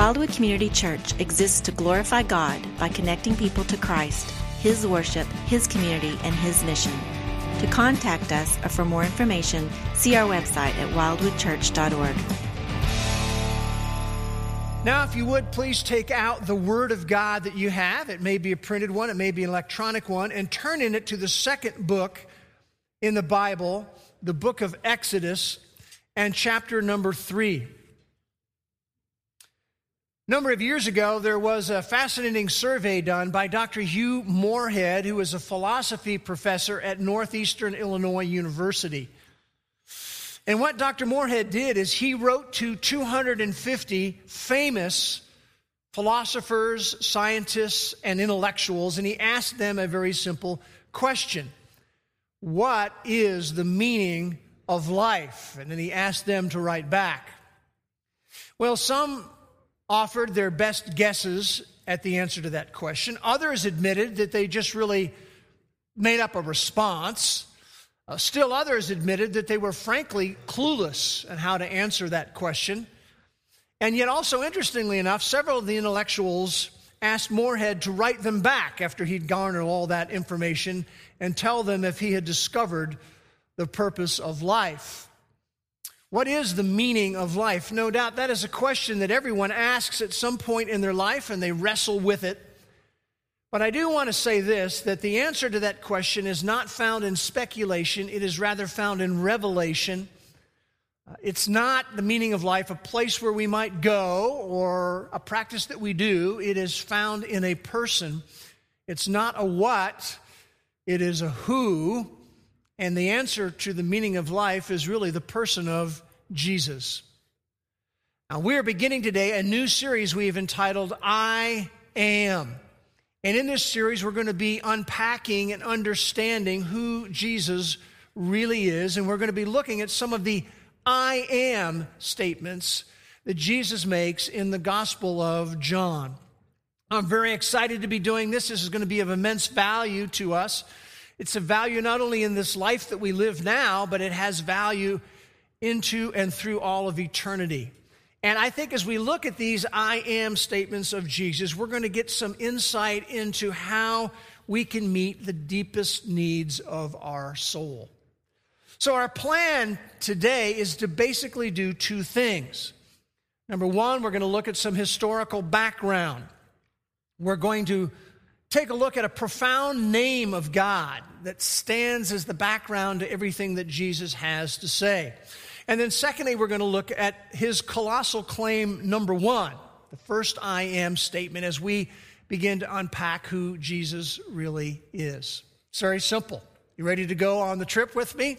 Wildwood Community Church exists to glorify God by connecting people to Christ, His worship, His community, and His mission. To contact us or for more information, see our website at wildwoodchurch.org. Now, if you would, please take out the Word of God that you have. It may be a printed one, it may be an electronic one, and turn in it to the second book in the Bible, the book of Exodus, and chapter number three number of years ago, there was a fascinating survey done by Dr. Hugh Moorhead, who is a philosophy professor at Northeastern Illinois University. And what Dr. Moorhead did is he wrote to 250 famous philosophers, scientists, and intellectuals, and he asked them a very simple question What is the meaning of life? And then he asked them to write back. Well, some offered their best guesses at the answer to that question. Others admitted that they just really made up a response. Uh, still others admitted that they were frankly clueless on how to answer that question. And yet, also interestingly enough, several of the intellectuals asked Moorhead to write them back after he'd garnered all that information and tell them if he had discovered the purpose of life. What is the meaning of life? No doubt that is a question that everyone asks at some point in their life and they wrestle with it. But I do want to say this that the answer to that question is not found in speculation, it is rather found in revelation. Uh, it's not the meaning of life, a place where we might go or a practice that we do. It is found in a person. It's not a what, it is a who. And the answer to the meaning of life is really the person of Jesus. Now, we're beginning today a new series we've entitled I Am. And in this series, we're going to be unpacking and understanding who Jesus really is. And we're going to be looking at some of the I am statements that Jesus makes in the Gospel of John. I'm very excited to be doing this. This is going to be of immense value to us. It's a value not only in this life that we live now, but it has value into and through all of eternity. And I think as we look at these I am statements of Jesus, we're going to get some insight into how we can meet the deepest needs of our soul. So, our plan today is to basically do two things. Number one, we're going to look at some historical background. We're going to take a look at a profound name of God that stands as the background to everything that Jesus has to say. And then, secondly, we're going to look at his colossal claim number one, the first I am statement, as we begin to unpack who Jesus really is. It's very simple. You ready to go on the trip with me?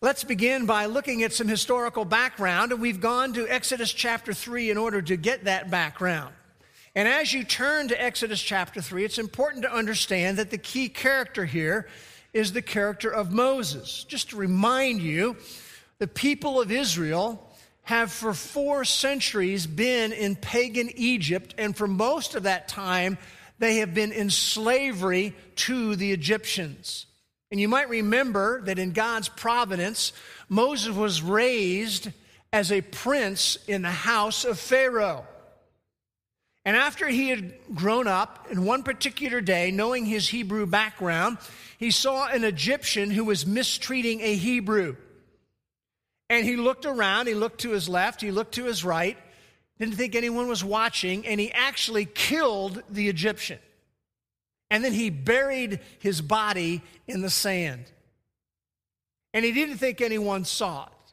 Let's begin by looking at some historical background, and we've gone to Exodus chapter 3 in order to get that background. And as you turn to Exodus chapter 3, it's important to understand that the key character here is the character of Moses. Just to remind you, the people of Israel have for four centuries been in pagan Egypt, and for most of that time, they have been in slavery to the Egyptians. And you might remember that in God's providence, Moses was raised as a prince in the house of Pharaoh. And after he had grown up, in one particular day, knowing his Hebrew background, he saw an Egyptian who was mistreating a Hebrew. And he looked around, he looked to his left, he looked to his right, didn't think anyone was watching, and he actually killed the Egyptian. And then he buried his body in the sand. And he didn't think anyone saw it.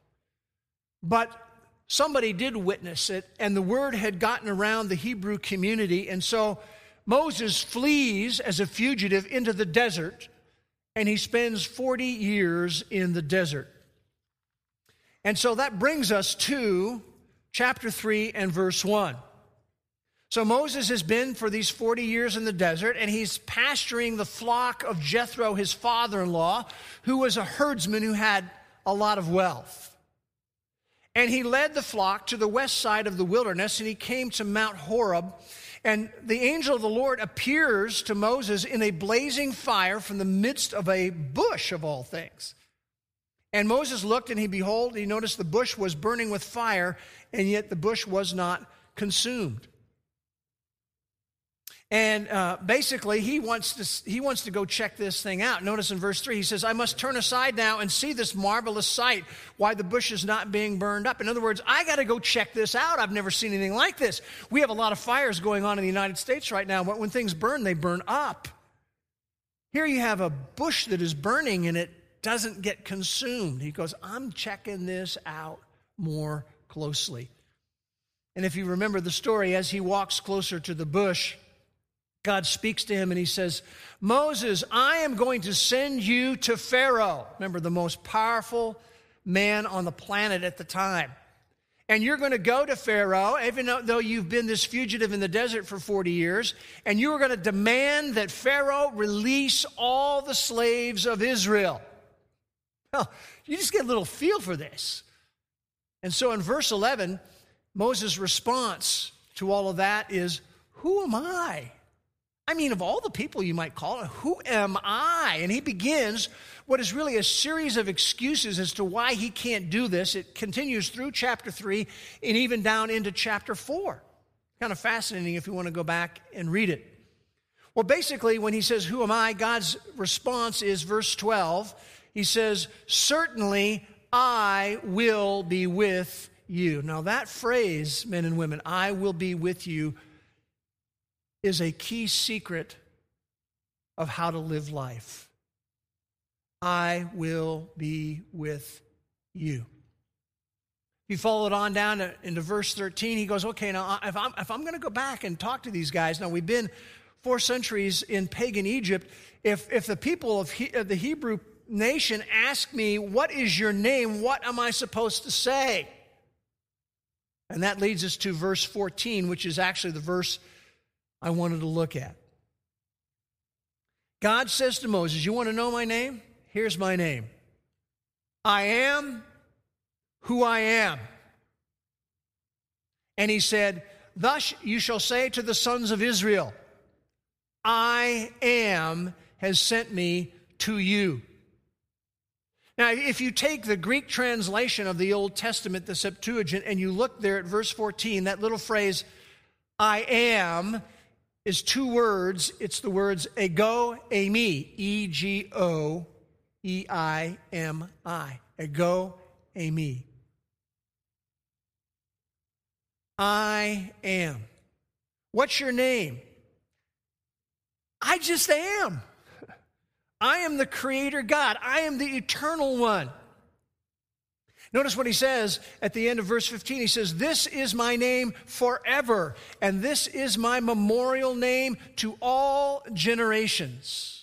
But somebody did witness it, and the word had gotten around the Hebrew community. And so Moses flees as a fugitive into the desert, and he spends 40 years in the desert. And so that brings us to chapter 3 and verse 1. So Moses has been for these 40 years in the desert, and he's pasturing the flock of Jethro, his father in law, who was a herdsman who had a lot of wealth. And he led the flock to the west side of the wilderness, and he came to Mount Horeb. And the angel of the Lord appears to Moses in a blazing fire from the midst of a bush of all things. And Moses looked, and he behold, he noticed the bush was burning with fire, and yet the bush was not consumed. And uh, basically, he wants, to, he wants to go check this thing out. Notice in verse 3, he says, I must turn aside now and see this marvelous sight, why the bush is not being burned up. In other words, I got to go check this out. I've never seen anything like this. We have a lot of fires going on in the United States right now, but when things burn, they burn up. Here you have a bush that is burning and it doesn't get consumed. He goes, I'm checking this out more closely. And if you remember the story, as he walks closer to the bush, God speaks to him and he says, Moses, I am going to send you to Pharaoh. Remember, the most powerful man on the planet at the time. And you're going to go to Pharaoh, even though you've been this fugitive in the desert for 40 years, and you are going to demand that Pharaoh release all the slaves of Israel. Well, you just get a little feel for this. And so in verse 11, Moses' response to all of that is, Who am I? I mean, of all the people you might call who am I? And he begins what is really a series of excuses as to why he can't do this. It continues through chapter 3 and even down into chapter 4. Kind of fascinating if you want to go back and read it. Well, basically, when he says, Who am I? God's response is verse 12. He says, Certainly I will be with you. Now, that phrase, men and women, I will be with you is a key secret of how to live life. I will be with you. If you follow it on down to, into verse 13, he goes, Okay, now if I'm, if I'm going to go back and talk to these guys, now we've been four centuries in pagan Egypt. If, if the people of, he, of the Hebrew nation ask me, What is your name? What am I supposed to say? And that leads us to verse 14, which is actually the verse I wanted to look at. God says to Moses, You want to know my name? Here's my name I am who I am. And he said, Thus you shall say to the sons of Israel, I am has sent me to you. Now, if you take the Greek translation of the Old Testament, the Septuagint, and you look there at verse 14, that little phrase, I am, is two words. It's the words ego eimi, E G O E I M I. Ego eimi. I am. What's your name? I just am. I am the creator God. I am the eternal one. Notice what he says at the end of verse 15. He says, This is my name forever, and this is my memorial name to all generations.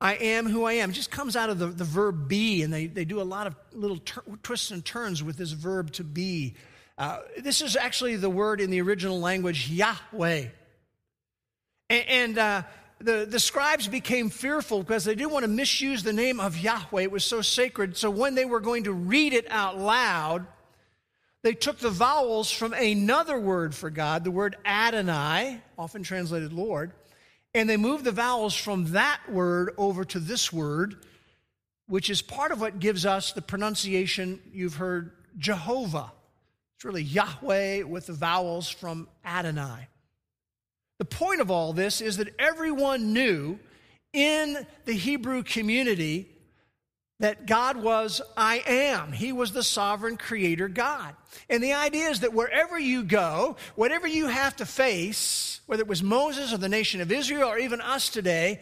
I am who I am. It just comes out of the, the verb be, and they, they do a lot of little tur- twists and turns with this verb to be. Uh, this is actually the word in the original language, Yahweh. And, and uh, the, the scribes became fearful because they didn't want to misuse the name of Yahweh. It was so sacred. So when they were going to read it out loud, they took the vowels from another word for God, the word Adonai, often translated Lord, and they moved the vowels from that word over to this word, which is part of what gives us the pronunciation you've heard Jehovah. It's really Yahweh with the vowels from Adonai. The point of all this is that everyone knew in the Hebrew community that God was I am. He was the sovereign creator God. And the idea is that wherever you go, whatever you have to face, whether it was Moses or the nation of Israel or even us today,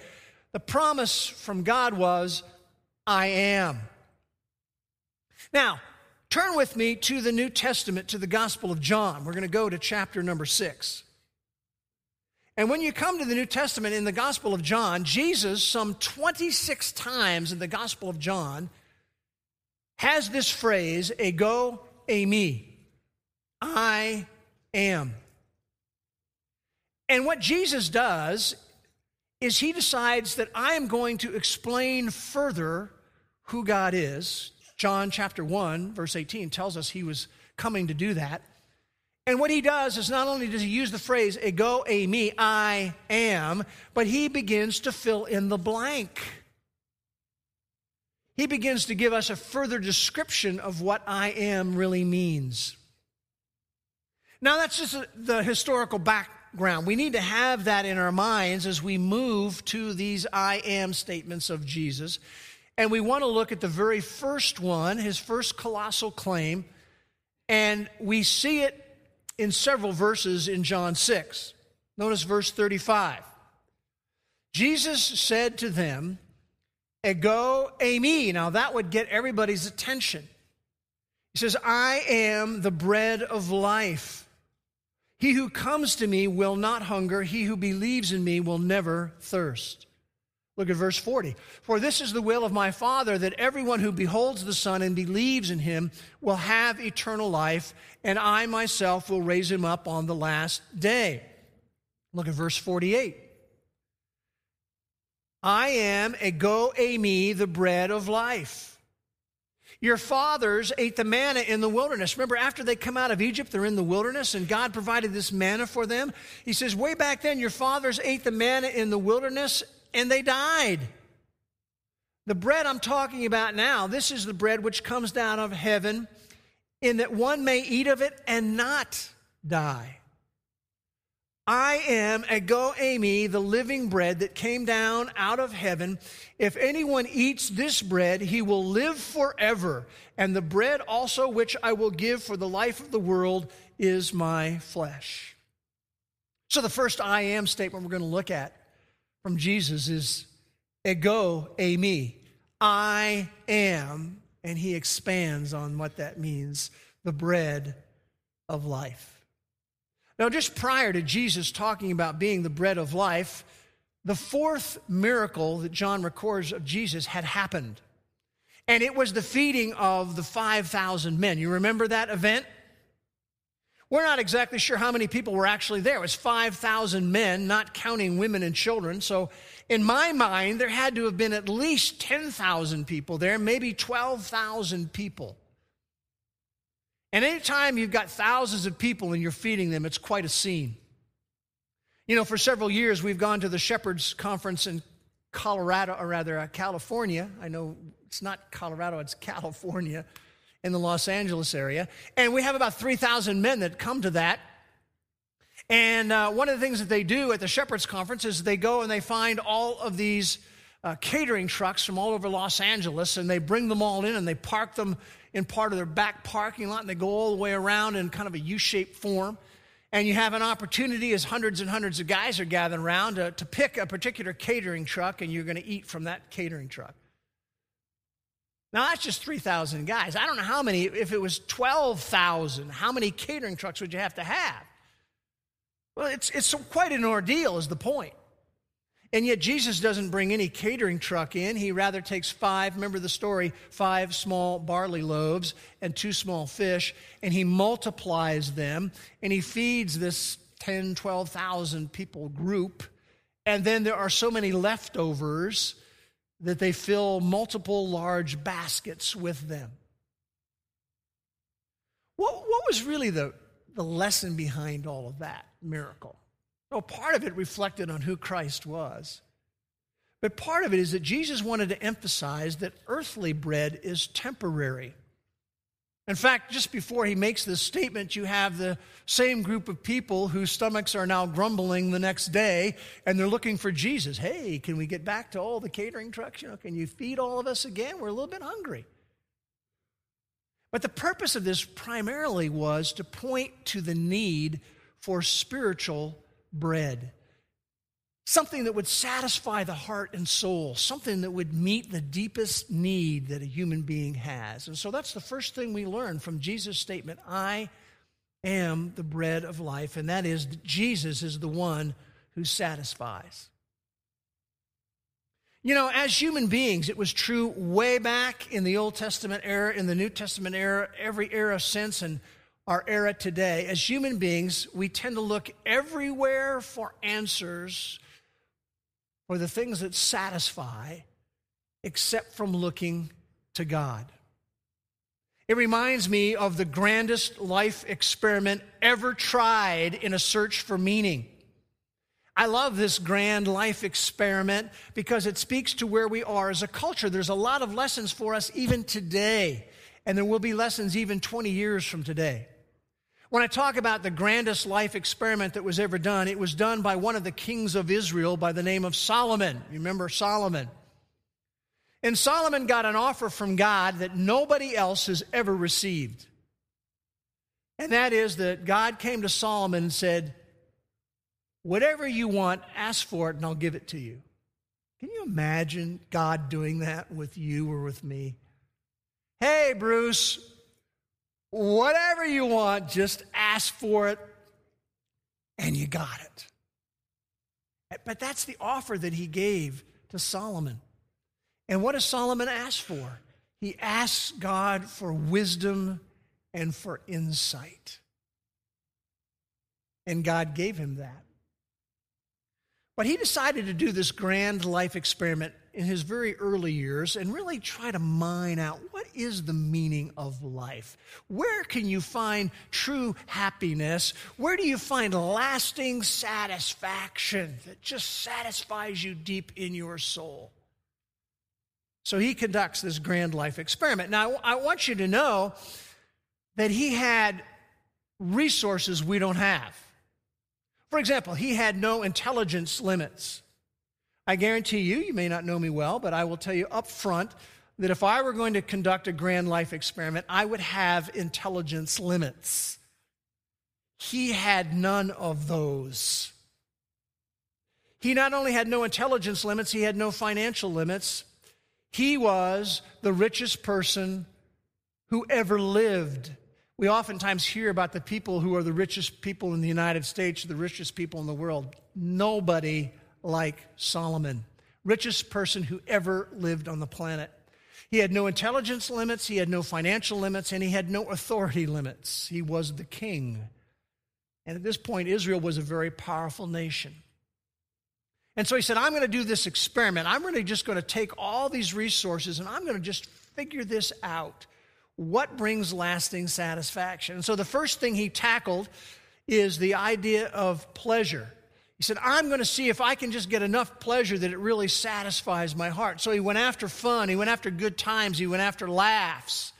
the promise from God was I am. Now, turn with me to the New Testament, to the Gospel of John. We're going to go to chapter number six. And when you come to the New Testament in the Gospel of John, Jesus, some 26 times in the Gospel of John, has this phrase, ego eimi, I am. And what Jesus does is he decides that I am going to explain further who God is. John chapter 1, verse 18 tells us he was coming to do that. And what he does is not only does he use the phrase eh, ego a eh, me, I am, but he begins to fill in the blank. He begins to give us a further description of what I am really means. Now, that's just the historical background. We need to have that in our minds as we move to these I am statements of Jesus. And we want to look at the very first one, his first colossal claim. And we see it in several verses in John 6. Notice verse 35. Jesus said to them, Ego eimi. Now that would get everybody's attention. He says, I am the bread of life. He who comes to me will not hunger. He who believes in me will never thirst. Look at verse 40. For this is the will of my Father, that everyone who beholds the Son and believes in him will have eternal life, and I myself will raise him up on the last day. Look at verse 48. I am ego eimi, the bread of life. Your fathers ate the manna in the wilderness. Remember, after they come out of Egypt, they're in the wilderness, and God provided this manna for them. He says, Way back then, your fathers ate the manna in the wilderness, and they died. The bread I'm talking about now, this is the bread which comes down of heaven, in that one may eat of it and not die. I am ego eimi, the living bread that came down out of heaven. If anyone eats this bread, he will live forever. And the bread also which I will give for the life of the world is my flesh. So the first I am statement we're going to look at from Jesus is ego a me. I am. And he expands on what that means the bread of life. Now, just prior to Jesus talking about being the bread of life, the fourth miracle that John records of Jesus had happened. And it was the feeding of the 5,000 men. You remember that event? We're not exactly sure how many people were actually there. It was 5,000 men, not counting women and children. So, in my mind, there had to have been at least 10,000 people there, maybe 12,000 people. And anytime you've got thousands of people and you're feeding them, it's quite a scene. You know, for several years, we've gone to the Shepherds Conference in Colorado, or rather, uh, California. I know it's not Colorado, it's California in the Los Angeles area. And we have about 3,000 men that come to that. And uh, one of the things that they do at the Shepherds Conference is they go and they find all of these uh, catering trucks from all over Los Angeles and they bring them all in and they park them in part of their back parking lot and they go all the way around in kind of a U shaped form. And you have an opportunity as hundreds and hundreds of guys are gathering around to, to pick a particular catering truck and you're going to eat from that catering truck. Now, that's just 3,000 guys. I don't know how many, if it was 12,000, how many catering trucks would you have to have? Well, it's, it's quite an ordeal, is the point. And yet, Jesus doesn't bring any catering truck in. He rather takes five, remember the story, five small barley loaves and two small fish, and he multiplies them and he feeds this 10, 12,000 people group. And then there are so many leftovers that they fill multiple large baskets with them. What, what was really the, the lesson behind all of that miracle? Well, part of it reflected on who Christ was. But part of it is that Jesus wanted to emphasize that earthly bread is temporary. In fact, just before he makes this statement, you have the same group of people whose stomachs are now grumbling the next day, and they're looking for Jesus. Hey, can we get back to all the catering trucks? You know, can you feed all of us again? We're a little bit hungry. But the purpose of this primarily was to point to the need for spiritual bread. Something that would satisfy the heart and soul, something that would meet the deepest need that a human being has. And so that's the first thing we learn from Jesus' statement I am the bread of life, and that is that Jesus is the one who satisfies. You know, as human beings, it was true way back in the Old Testament era, in the New Testament era, every era since, and our era today, as human beings, we tend to look everywhere for answers for the things that satisfy, except from looking to God. It reminds me of the grandest life experiment ever tried in a search for meaning. I love this grand life experiment because it speaks to where we are as a culture. There's a lot of lessons for us even today, and there will be lessons even 20 years from today. When I talk about the grandest life experiment that was ever done, it was done by one of the kings of Israel by the name of Solomon. You remember Solomon? And Solomon got an offer from God that nobody else has ever received. And that is that God came to Solomon and said, Whatever you want, ask for it and I'll give it to you. Can you imagine God doing that with you or with me? Hey, Bruce, whatever you want, just ask for it and you got it. But that's the offer that he gave to Solomon. And what does Solomon ask for? He asks God for wisdom and for insight. And God gave him that. But he decided to do this grand life experiment in his very early years and really try to mine out what is the meaning of life? Where can you find true happiness? Where do you find lasting satisfaction that just satisfies you deep in your soul? So he conducts this grand life experiment. Now, I want you to know that he had resources we don't have. For example, he had no intelligence limits. I guarantee you, you may not know me well, but I will tell you up front that if I were going to conduct a grand life experiment, I would have intelligence limits. He had none of those. He not only had no intelligence limits, he had no financial limits. He was the richest person who ever lived. We oftentimes hear about the people who are the richest people in the United States, the richest people in the world. Nobody like Solomon, richest person who ever lived on the planet. He had no intelligence limits, he had no financial limits, and he had no authority limits. He was the king. And at this point, Israel was a very powerful nation. And so he said, I'm going to do this experiment. I'm really just going to take all these resources and I'm going to just figure this out what brings lasting satisfaction. And so the first thing he tackled is the idea of pleasure. He said, I'm going to see if I can just get enough pleasure that it really satisfies my heart. So he went after fun, he went after good times, he went after laughs.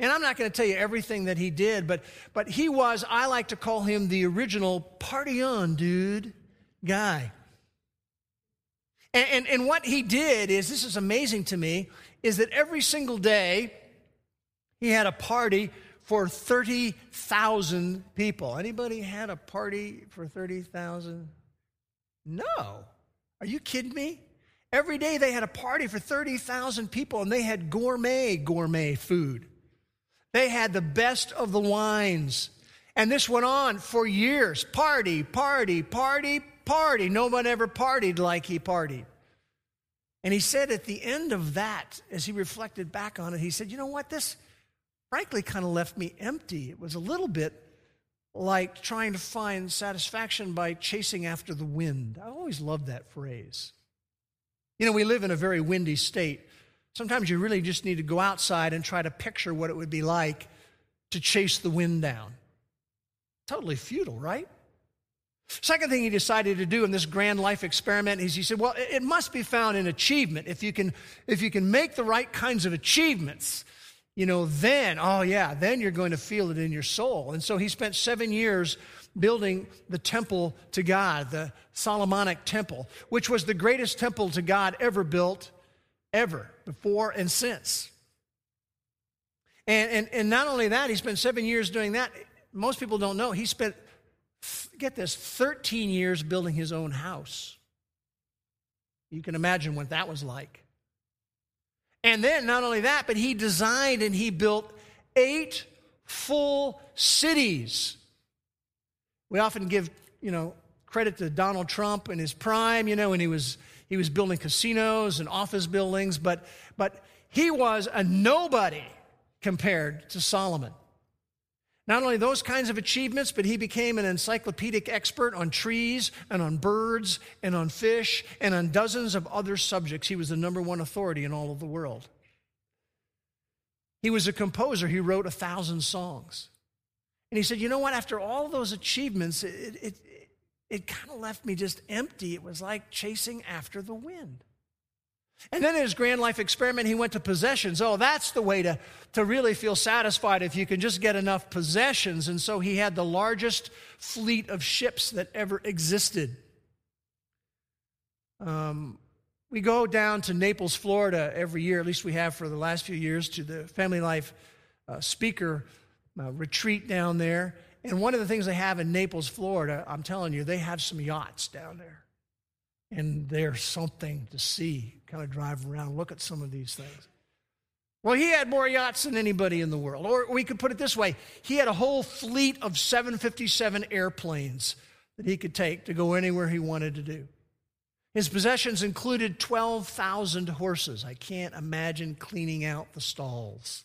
And I'm not going to tell you everything that he did, but, but he was, I like to call him the original party on, dude guy. And, and, and what he did is, this is amazing to me, is that every single day he had a party for 30,000 people. Anybody had a party for 30,000? No. Are you kidding me? Every day they had a party for 30,000 people and they had gourmet, gourmet food. They had the best of the wines. And this went on for years party, party, party, party. No one ever partied like he partied. And he said at the end of that, as he reflected back on it, he said, You know what? This, frankly kind of left me empty. It was a little bit like trying to find satisfaction by chasing after the wind. I always loved that phrase. You know, we live in a very windy state. Sometimes you really just need to go outside and try to picture what it would be like to chase the wind down. Totally futile, right? Second thing he decided to do in this grand life experiment is he said, well, it must be found in achievement. If you can, if you can make the right kinds of achievements, you know, then, oh yeah, then you're going to feel it in your soul. And so he spent seven years building the temple to God, the Solomonic temple, which was the greatest temple to God ever built, ever, before and since. And, and, and not only that, he spent seven years doing that. Most people don't know. He spent, get this, 13 years building his own house. You can imagine what that was like. And then, not only that, but he designed and he built eight full cities. We often give, you know, credit to Donald Trump in his prime, you know, when he was he was building casinos and office buildings, but but he was a nobody compared to Solomon. Not only those kinds of achievements, but he became an encyclopedic expert on trees and on birds and on fish and on dozens of other subjects. He was the number one authority in all of the world. He was a composer. He wrote a thousand songs. And he said, You know what? After all those achievements, it, it, it kind of left me just empty. It was like chasing after the wind. And then in his grand life experiment, he went to possessions. Oh, that's the way to, to really feel satisfied if you can just get enough possessions. And so he had the largest fleet of ships that ever existed. Um, we go down to Naples, Florida every year, at least we have for the last few years, to the Family Life uh, Speaker uh, retreat down there. And one of the things they have in Naples, Florida, I'm telling you, they have some yachts down there. And there's something to see. Kind of drive around, look at some of these things. Well, he had more yachts than anybody in the world. Or we could put it this way he had a whole fleet of 757 airplanes that he could take to go anywhere he wanted to do. His possessions included 12,000 horses. I can't imagine cleaning out the stalls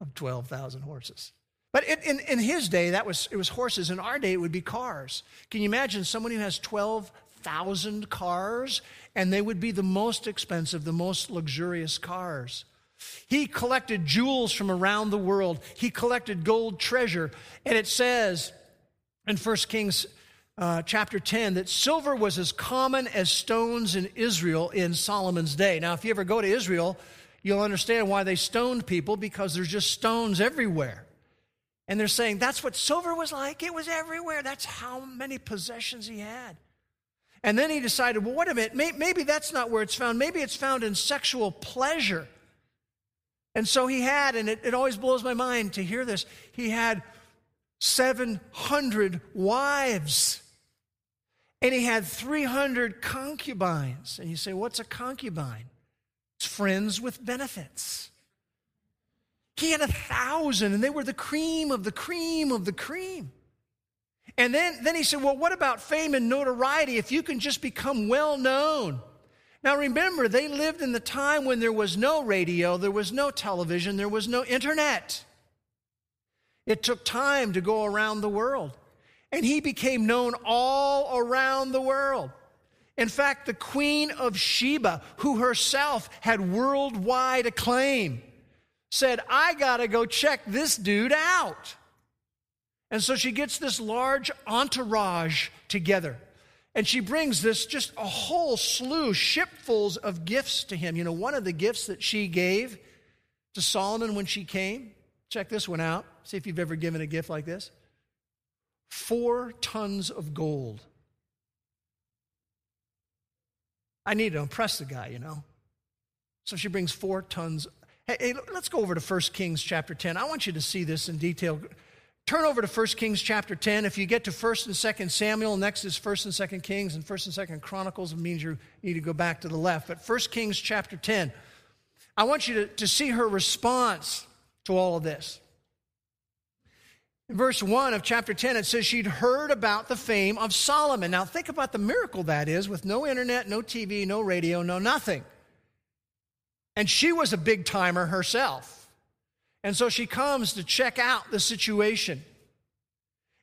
of 12,000 horses. But in, in, his day, that was, it was horses. In our day, it would be cars. Can you imagine someone who has 12,000 cars? And they would be the most expensive, the most luxurious cars. He collected jewels from around the world. He collected gold treasure. And it says in 1 Kings uh, chapter 10 that silver was as common as stones in Israel in Solomon's day. Now, if you ever go to Israel, you'll understand why they stoned people because there's just stones everywhere. And they're saying that's what silver was like. It was everywhere. That's how many possessions he had. And then he decided, well, wait a minute, maybe that's not where it's found. Maybe it's found in sexual pleasure. And so he had, and it, it always blows my mind to hear this, he had 700 wives. And he had 300 concubines. And you say, what's a concubine? It's friends with benefits. He had a thousand, and they were the cream of the cream of the cream. And then, then he said, Well, what about fame and notoriety if you can just become well known? Now remember, they lived in the time when there was no radio, there was no television, there was no internet. It took time to go around the world and he became known all around the world. In fact, the Queen of Sheba, who herself had worldwide acclaim, said, I got to go check this dude out. And so she gets this large entourage together. And she brings this just a whole slew, shipfuls of gifts to him. You know, one of the gifts that she gave to Solomon when she came, check this one out. See if you've ever given a gift like this four tons of gold. I need to impress the guy, you know. So she brings four tons. Hey, hey, let's go over to 1 Kings chapter 10. I want you to see this in detail. Turn over to 1 Kings chapter 10. If you get to 1st and 2nd Samuel, next is 1st and 2nd Kings, and 1st and 2nd Chronicles, it means you need to go back to the left. But 1 Kings chapter 10, I want you to, to see her response to all of this. In verse 1 of chapter 10, it says she'd heard about the fame of Solomon. Now, think about the miracle that is with no internet, no TV, no radio, no nothing. And she was a big timer herself. And so she comes to check out the situation.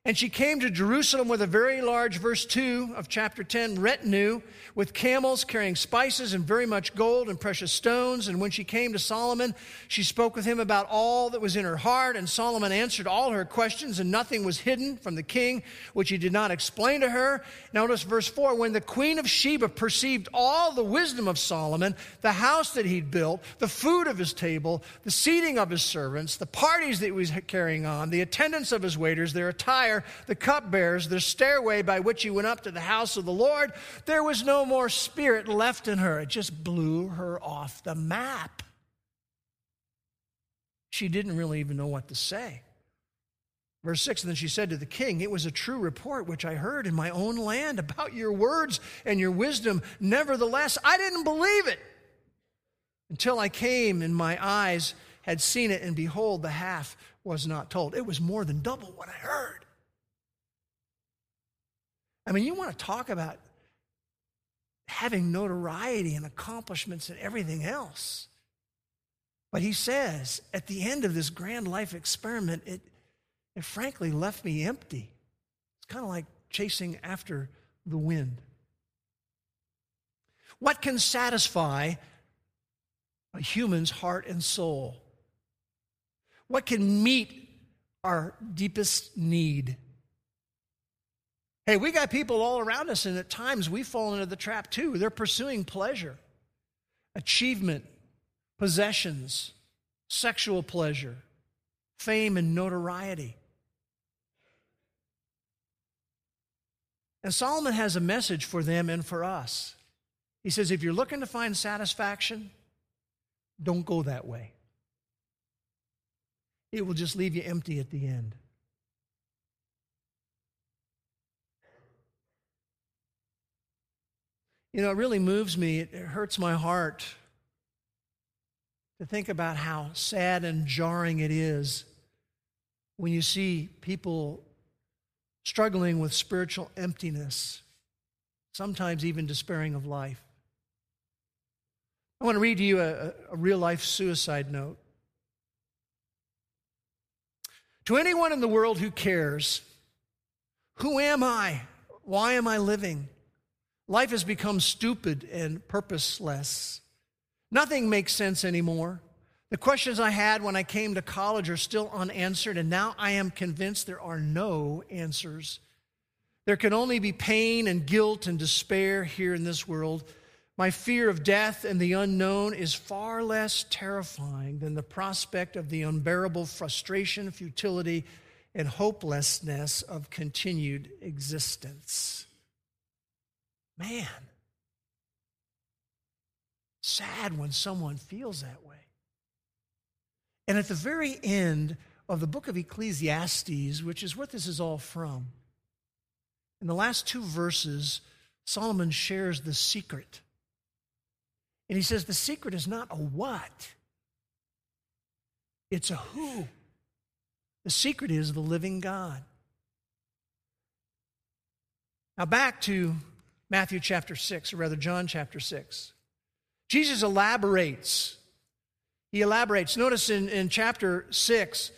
And she came to Jerusalem with a very large, verse 2 of chapter 10, retinue with camels carrying spices and very much gold and precious stones. And when she came to Solomon, she spoke with him about all that was in her heart. And Solomon answered all her questions, and nothing was hidden from the king, which he did not explain to her. Notice verse 4 When the queen of Sheba perceived all the wisdom of Solomon, the house that he'd built, the food of his table, the seating of his servants, the parties that he was carrying on, the attendance of his waiters, their attire, the cupbearers, the stairway by which he went up to the house of the Lord, there was no more spirit left in her. It just blew her off the map. She didn't really even know what to say. Verse 6 And then she said to the king, It was a true report which I heard in my own land about your words and your wisdom. Nevertheless, I didn't believe it until I came and my eyes had seen it, and behold, the half was not told. It was more than double what I heard. I mean, you want to talk about having notoriety and accomplishments and everything else. But he says, at the end of this grand life experiment, it, it frankly left me empty. It's kind of like chasing after the wind. What can satisfy a human's heart and soul? What can meet our deepest need? Hey, we got people all around us, and at times we fall into the trap too. They're pursuing pleasure. achievement, possessions, sexual pleasure, fame, and notoriety. And Solomon has a message for them and for us. He says, if you're looking to find satisfaction, don't go that way. It will just leave you empty at the end. You know, it really moves me, it hurts my heart to think about how sad and jarring it is when you see people struggling with spiritual emptiness, sometimes even despairing of life. I want to read to you a, a real life suicide note. To anyone in the world who cares, who am I? Why am I living? Life has become stupid and purposeless. Nothing makes sense anymore. The questions I had when I came to college are still unanswered, and now I am convinced there are no answers. There can only be pain and guilt and despair here in this world. My fear of death and the unknown is far less terrifying than the prospect of the unbearable frustration, futility, and hopelessness of continued existence. Man, sad when someone feels that way. And at the very end of the book of Ecclesiastes, which is what this is all from, in the last two verses, Solomon shares the secret. And he says the secret is not a what, it's a who. The secret is the living God. Now, back to Matthew chapter 6, or rather, John chapter 6. Jesus elaborates. He elaborates. Notice in, in chapter 6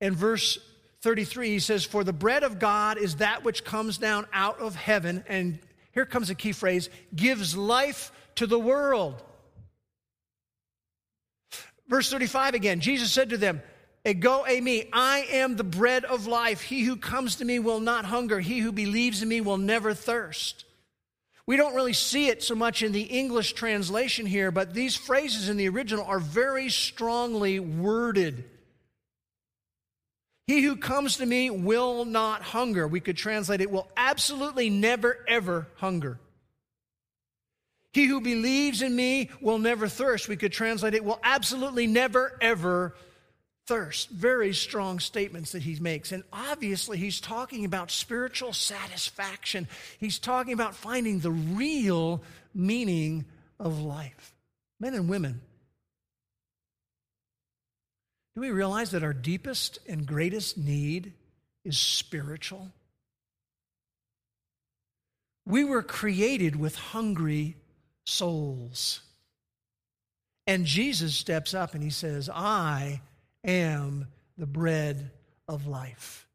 and verse 33, he says, For the bread of God is that which comes down out of heaven, and here comes a key phrase gives life to the world. Verse 35 again, Jesus said to them, eh, Ego eimi, eh, I am the bread of life. He who comes to me will not hunger. He who believes in me will never thirst. We don't really see it so much in the English translation here, but these phrases in the original are very strongly worded. He who comes to me will not hunger. We could translate it will absolutely never, ever hunger. He who believes in me will never thirst. We could translate it will absolutely never, ever thirst. Very strong statements that he makes. And obviously, he's talking about spiritual satisfaction. He's talking about finding the real meaning of life. Men and women, do we realize that our deepest and greatest need is spiritual? We were created with hungry souls. And Jesus steps up and he says, I am the bread of life.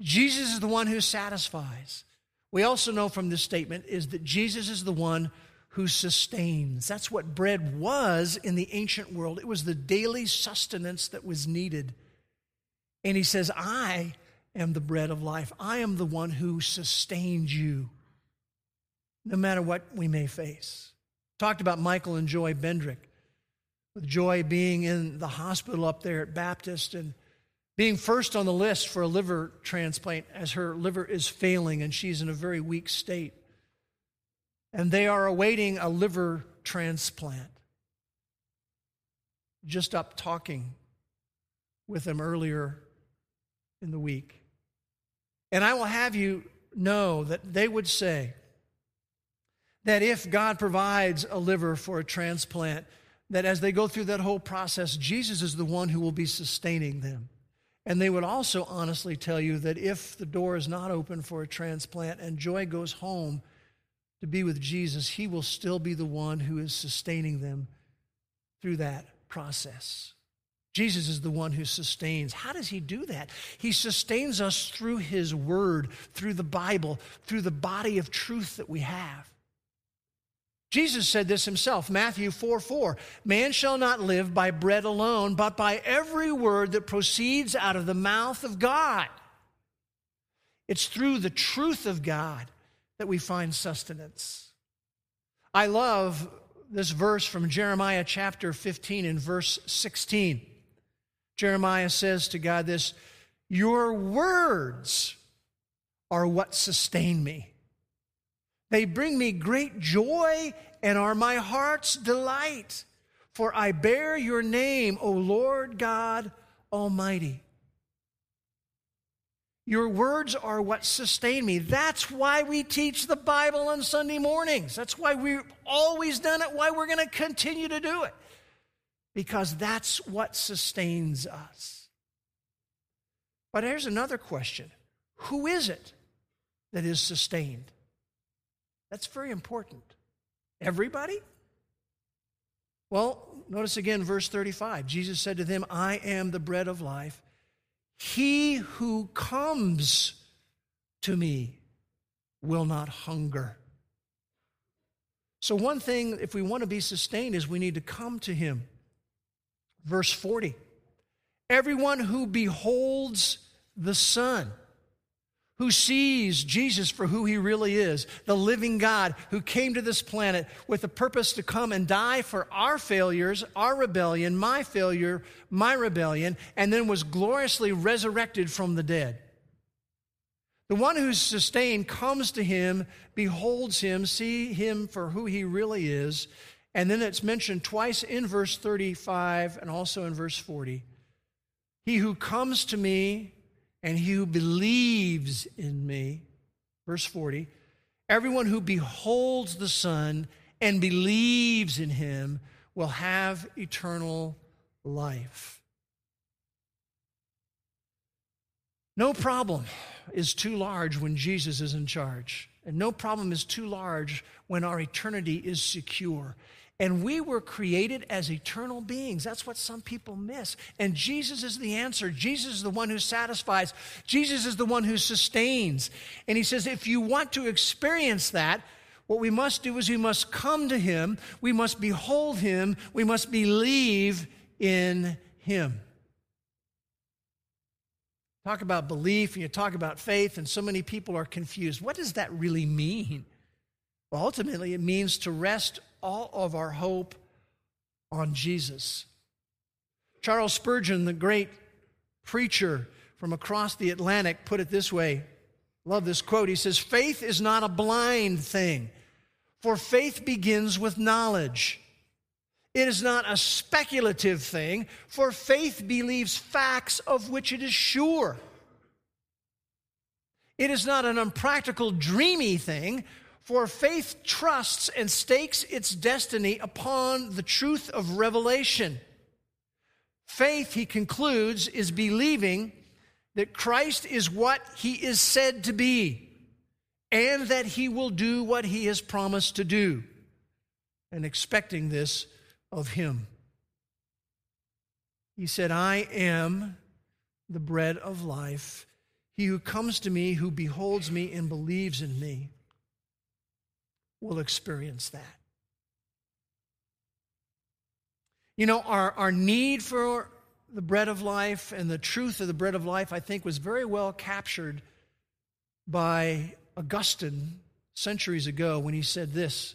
Jesus is the one who satisfies. We also know from this statement is that Jesus is the one who sustains. That's what bread was in the ancient world. It was the daily sustenance that was needed. And he says, I am the bread of life. I am the one who sustains you, no matter what we may face. Talked about Michael and Joy Bendrick with Joy being in the hospital up there at Baptist and being first on the list for a liver transplant as her liver is failing and she's in a very weak state. And they are awaiting a liver transplant. Just up talking with them earlier in the week. And I will have you know that they would say that if God provides a liver for a transplant, that as they go through that whole process, Jesus is the one who will be sustaining them. And they would also honestly tell you that if the door is not open for a transplant and Joy goes home to be with Jesus, he will still be the one who is sustaining them through that process. Jesus is the one who sustains. How does he do that? He sustains us through his word, through the Bible, through the body of truth that we have. Jesus said this himself, Matthew 4 4. Man shall not live by bread alone, but by every word that proceeds out of the mouth of God. It's through the truth of God that we find sustenance. I love this verse from Jeremiah chapter 15 and verse 16. Jeremiah says to God this Your words are what sustain me. They bring me great joy and are my heart's delight. For I bear your name, O Lord God Almighty. Your words are what sustain me. That's why we teach the Bible on Sunday mornings. That's why we've always done it, why we're going to continue to do it. Because that's what sustains us. But here's another question Who is it that is sustained? That's very important. Everybody? Well, notice again verse 35. Jesus said to them, I am the bread of life. He who comes to me will not hunger. So, one thing, if we want to be sustained, is we need to come to him. Verse 40 Everyone who beholds the Son, who sees Jesus for who he really is, the living God who came to this planet with the purpose to come and die for our failures, our rebellion, my failure, my rebellion, and then was gloriously resurrected from the dead. The one who's sustained comes to him, beholds him, see him for who he really is, and then it's mentioned twice in verse 35 and also in verse 40. He who comes to me and he who believes in me, verse 40, everyone who beholds the Son and believes in him will have eternal life. No problem is too large when Jesus is in charge, and no problem is too large when our eternity is secure. And we were created as eternal beings. That's what some people miss. And Jesus is the answer. Jesus is the one who satisfies. Jesus is the one who sustains. And he says, if you want to experience that, what we must do is we must come to him, we must behold him, we must believe in him. Talk about belief and you talk about faith, and so many people are confused. What does that really mean? Well, ultimately, it means to rest all of our hope on Jesus. Charles Spurgeon, the great preacher from across the Atlantic, put it this way. Love this quote. He says, Faith is not a blind thing, for faith begins with knowledge. It is not a speculative thing, for faith believes facts of which it is sure. It is not an unpractical, dreamy thing, for faith trusts and stakes its destiny upon the truth of revelation. Faith, he concludes, is believing that Christ is what he is said to be and that he will do what he has promised to do, and expecting this of him. He said, I am the bread of life. He who comes to me, who beholds me and believes in me, will experience that. You know, our, our need for the bread of life and the truth of the bread of life, I think, was very well captured by Augustine centuries ago when he said this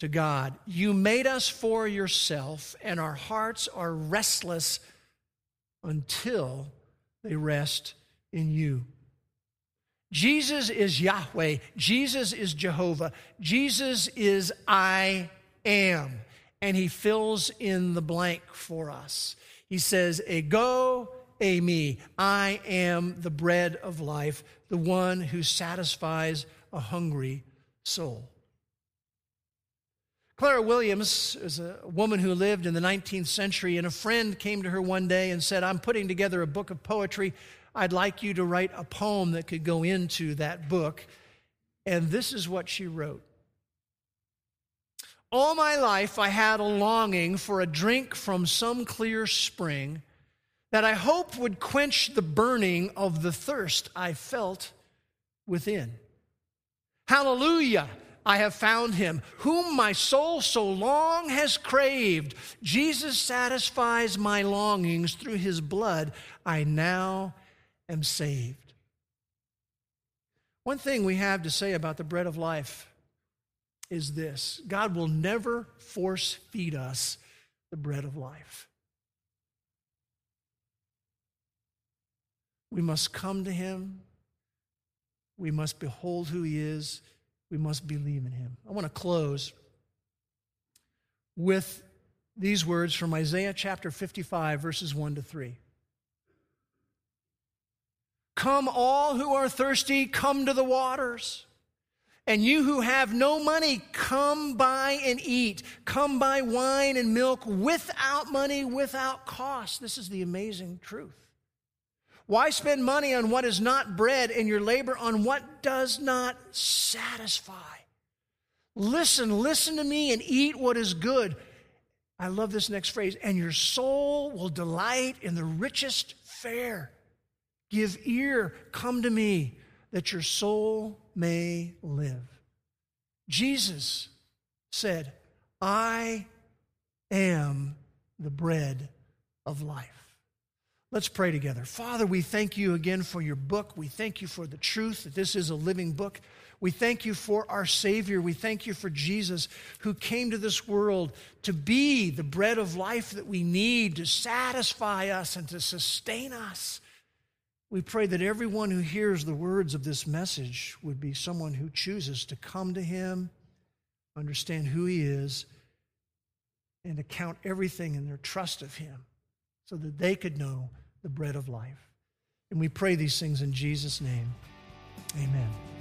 to God You made us for yourself, and our hearts are restless until they rest in you. Jesus is Yahweh. Jesus is Jehovah. Jesus is I am. And he fills in the blank for us. He says, eh, Ego a eh, me. I am the bread of life, the one who satisfies a hungry soul. Clara Williams is a woman who lived in the 19th century, and a friend came to her one day and said, I'm putting together a book of poetry I'd like you to write a poem that could go into that book. And this is what she wrote All my life, I had a longing for a drink from some clear spring that I hope would quench the burning of the thirst I felt within. Hallelujah! I have found him, whom my soul so long has craved. Jesus satisfies my longings through his blood. I now am saved. One thing we have to say about the bread of life is this God will never force feed us the bread of life. We must come to Him. We must behold who He is. We must believe in Him. I want to close with these words from Isaiah chapter 55, verses 1 to 3. Come, all who are thirsty, come to the waters. And you who have no money, come buy and eat. Come buy wine and milk without money, without cost. This is the amazing truth. Why spend money on what is not bread and your labor on what does not satisfy? Listen, listen to me and eat what is good. I love this next phrase, and your soul will delight in the richest fare. Give ear, come to me, that your soul may live. Jesus said, I am the bread of life. Let's pray together. Father, we thank you again for your book. We thank you for the truth that this is a living book. We thank you for our Savior. We thank you for Jesus who came to this world to be the bread of life that we need to satisfy us and to sustain us. We pray that everyone who hears the words of this message would be someone who chooses to come to Him, understand who He is, and to count everything in their trust of Him so that they could know the bread of life. And we pray these things in Jesus' name. Amen.